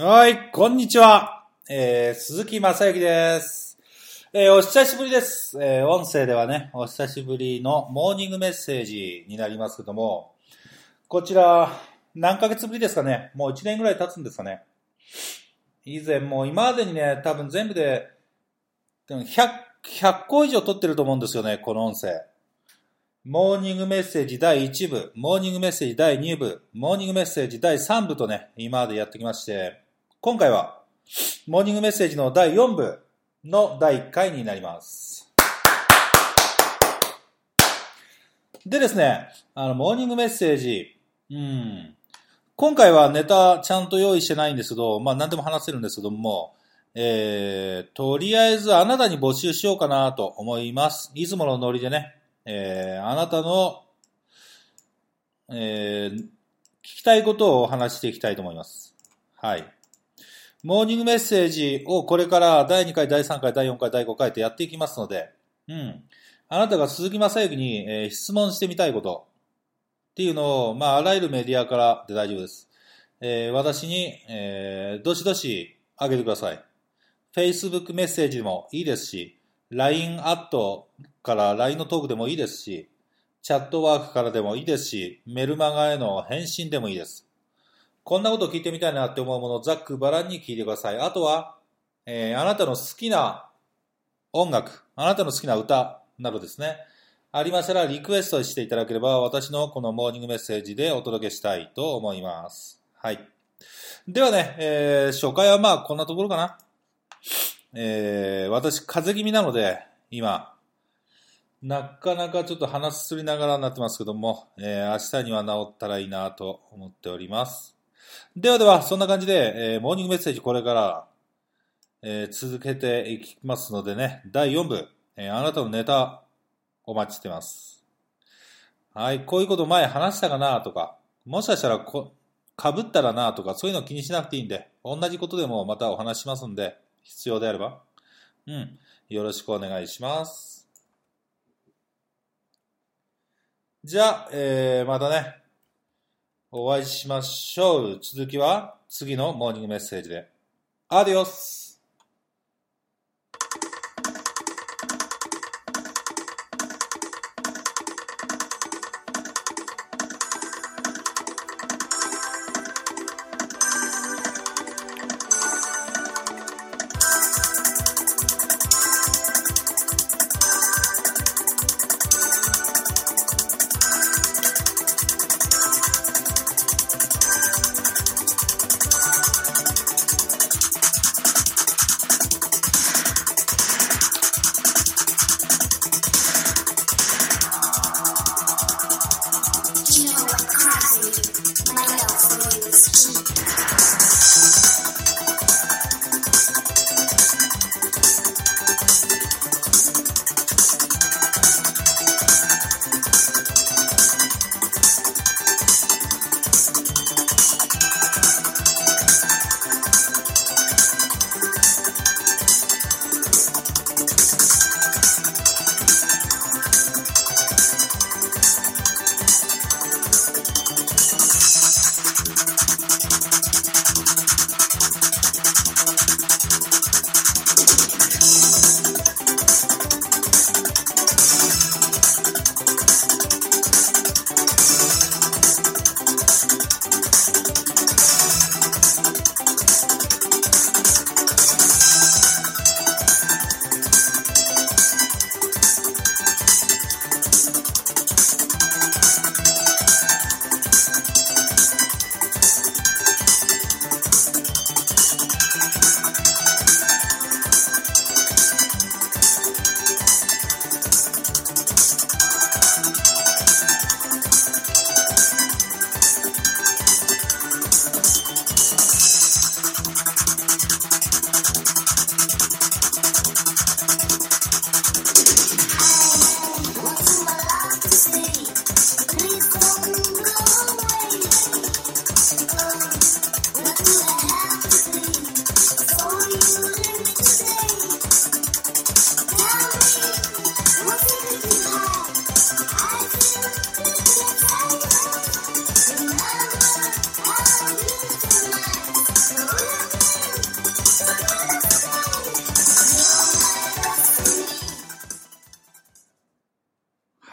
はい、こんにちは。えー、鈴木正幸です。えー、お久しぶりです。えー、音声ではね、お久しぶりのモーニングメッセージになりますけども、こちら、何ヶ月ぶりですかねもう1年ぐらい経つんですかね以前もう今までにね、多分全部で、でも100、100個以上撮ってると思うんですよね、この音声。モーニングメッセージ第1部、モーニングメッセージ第2部、モーニングメッセージ第3部とね、今までやってきまして、今回は、モーニングメッセージの第4部の第1回になります。でですね、あの、モーニングメッセージ、うん、今回はネタちゃんと用意してないんですけど、まあ何でも話せるんですけども、えー、とりあえずあなたに募集しようかなと思います。いつものノリでね、えー、あなたの、えー、聞きたいことをお話していきたいと思います。はい。モーニングメッセージをこれから第2回、第3回、第4回、第5回とやっていきますので、うん。あなたが鈴木正幸に、えー質問してみたいことっていうのを、まあ、あらゆるメディアからで大丈夫です。えー私に、えーどしどしあげてください。Facebook メッセージでもいいですし、LINE アットから LINE のトークでもいいですし、チャットワークからでもいいですし、メルマガへの返信でもいいです。こんなこと聞いてみたいなって思うものをざっくばらんに聞いてください。あとは、えーあなたの好きな音楽、あなたの好きな歌などですね。ありましたらリクエストしていただければ私のこのモーニングメッセージでお届けしたいと思います。はい。ではね、えー初回はまあこんなところかな。えー私風邪気味なので、今、なかなかちょっと鼻すすりながらになってますけども、えー明日には治ったらいいなと思っております。ではでは、そんな感じで、えーモーニングメッセージこれから、えー続けていきますのでね、第4部、えーあなたのネタお待ちしてます。はい、こういうこと前話したかなとか、もしかしたらこ、被ったらなとか、そういうの気にしなくていいんで、同じことでもまたお話しますんで、必要であれば、うん、よろしくお願いします。じゃあ、えー、またね、お会いしましょう。続きは次のモーニングメッセージで。アディオス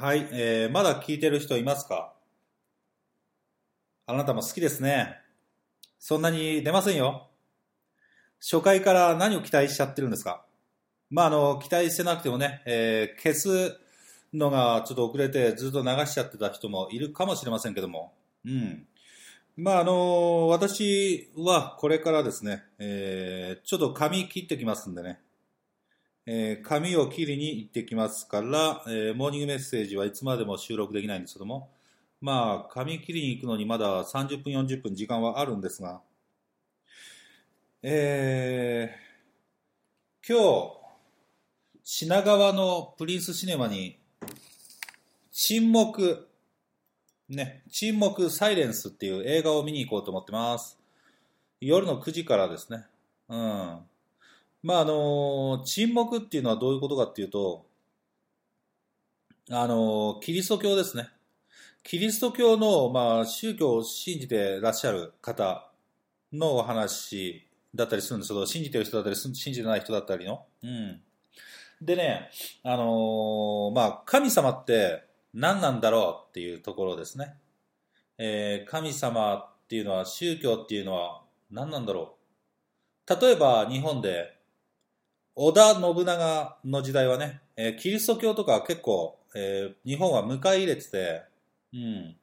はい、えー、まだ聞いてる人いますか？あなたも好きですね。そんなに出ませんよ。初回から何を期待しちゃってるんですか？まあ、あの、期待してなくてもね、えー、消すのがちょっと遅れてずっと流しちゃってた人もいるかもしれませんけども。うん。まあ、あの、私はこれからですね、えー、ちょっと髪切ってきますんでね。えー、髪を切りに行ってきますから、えー、モーニングメッセージはいつまでも収録できないんですけども、まあ、髪切りに行くのにまだ30分、40分時間はあるんですが、えー、今日、品川のプリンスシネマに、沈黙、ね、沈黙サイレンスっていう映画を見に行こうと思ってます。夜の9時からですね。うん。まあ、あの、沈黙っていうのはどういうことかっていうと、あの、キリスト教ですね。キリスト教の、まあ、宗教を信じてらっしゃる方のお話だったりするんですけど、信じてる人だったり、信じてない人だったりの。うん。でね、あの、まあ、神様って何なんだろうっていうところですね。えー、神様っていうのは、宗教っていうのは何なんだろう。例えば、日本で、織田信長の時代はね、えー、キリスト教とか結構、えー、日本は迎え入れてて、うん。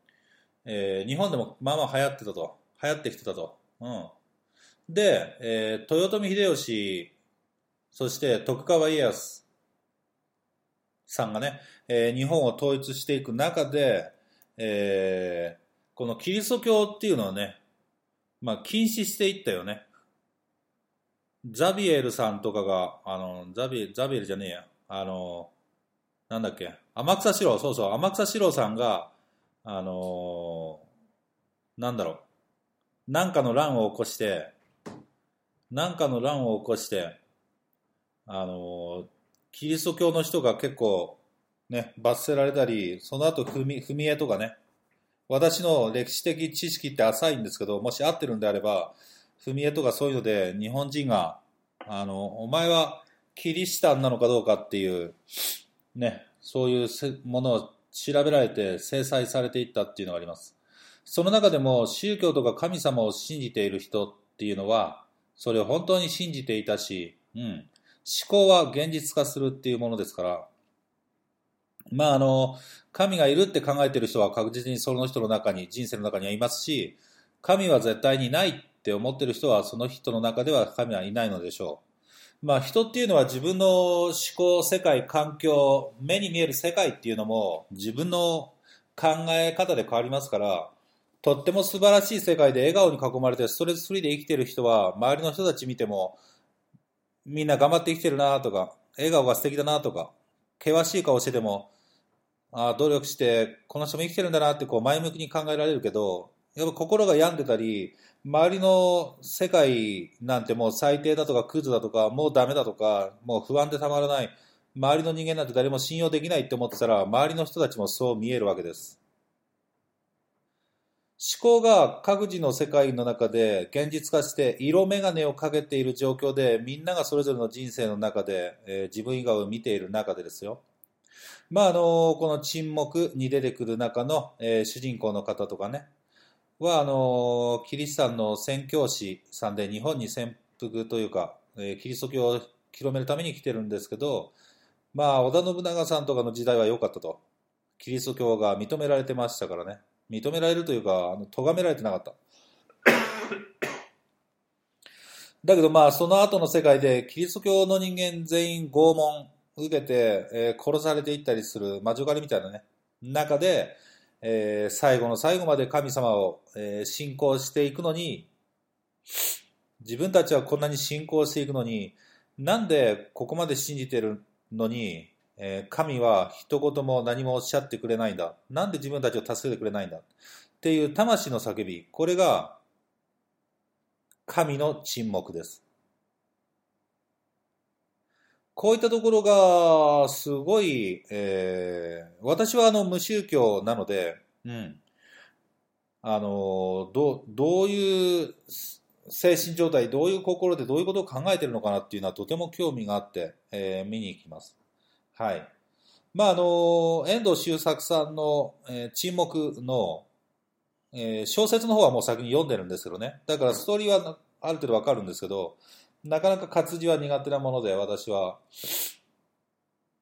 えー、日本でもまあまあ流行ってたと。流行ってきてたと。うん。で、えー、豊臣秀吉、そして徳川家康さんがね、えー、日本を統一していく中で、えー、このキリスト教っていうのはね、まあ禁止していったよね。ザビエルさんとかが、あの、ザビエル、ザビエルじゃねえや。あの、なんだっけ、天草四郎、そうそう、天草四郎さんが、あの、なんだろう、なんかの乱を起こして、なんかの乱を起こして、あの、キリスト教の人が結構、ね、罰せられたり、その後踏み、踏み絵とかね、私の歴史的知識って浅いんですけど、もし合ってるんであれば、踏み絵とかそういうので、日本人が、あの、お前はキリシタンなのかどうかっていう、ね、そういうものを調べられて制裁されていったっていうのがあります。その中でも宗教とか神様を信じている人っていうのは、それを本当に信じていたし、うん、思考は現実化するっていうものですから、まああの、神がいるって考えている人は確実にその人の中に、人生の中にはいますし、神は絶対にないって思ってる人はその人の中では神はいないのでしょう。まあ人っていうのは自分の思考、世界、環境、目に見える世界っていうのも自分の考え方で変わりますから、とっても素晴らしい世界で笑顔に囲まれてストレスフリーで生きてる人は周りの人たち見てもみんな頑張って生きてるなとか、笑顔が素敵だなとか、険しい顔してても、ああ、努力してこの人も生きてるんだなってこう前向きに考えられるけど、やっぱ心が病んでたり、周りの世界なんてもう最低だとかクズだとかもうダメだとかもう不安でたまらない周りの人間なんて誰も信用できないって思ってたら周りの人たちもそう見えるわけです。思考が各自の世界の中で現実化して色眼鏡をかけている状況でみんながそれぞれの人生の中で、えー、自分以外を見ている中でですよ。まああのこの沈黙に出てくる中の、えー、主人公の方とかね。は、あの、キリシタンの宣教師さんで日本に潜伏というか、えー、キリスト教を広めるために来てるんですけど、まあ、織田信長さんとかの時代は良かったと。キリスト教が認められてましたからね。認められるというか、あの、咎められてなかった。だけどまあ、その後の世界で、キリスト教の人間全員拷問受けて、えー、殺されていったりする魔女狩りみたいなね、中で、えー、最後の最後まで神様を、えー、信仰していくのに、自分たちはこんなに信仰していくのに、なんでここまで信じてるのに、えー、神は一言も何もおっしゃってくれないんだ？なんで自分たちを助けてくれないんだ？っていう魂の叫び。これが神の沈黙です。こういったところが、すごい、えー、私はあの無宗教なので、うん。あの、どどういう精神状態、どういう心でどういうことを考えてるのかなっていうのはとても興味があって、えー、見に行きます。はい。まあ、あの、遠藤周作さんの、えー沈黙の、えー小説の方はもう先に読んでるんですけどね。だからストーリーはある程度わかるんですけど、なかなか活字は苦手なもので、私は。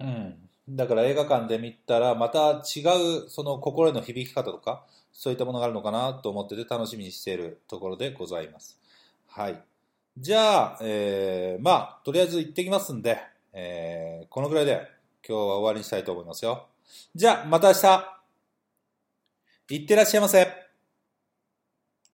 うん。だから映画館で見たら、また違う、その心への響き方とか、そういったものがあるのかなと思ってて楽しみにしているところでございます。はい。じゃあ、えー、まあ、とりあえず行ってきますんで、えー、このぐらいで今日は終わりにしたいと思いますよ。じゃあ、また明日。いってらっしゃいませ。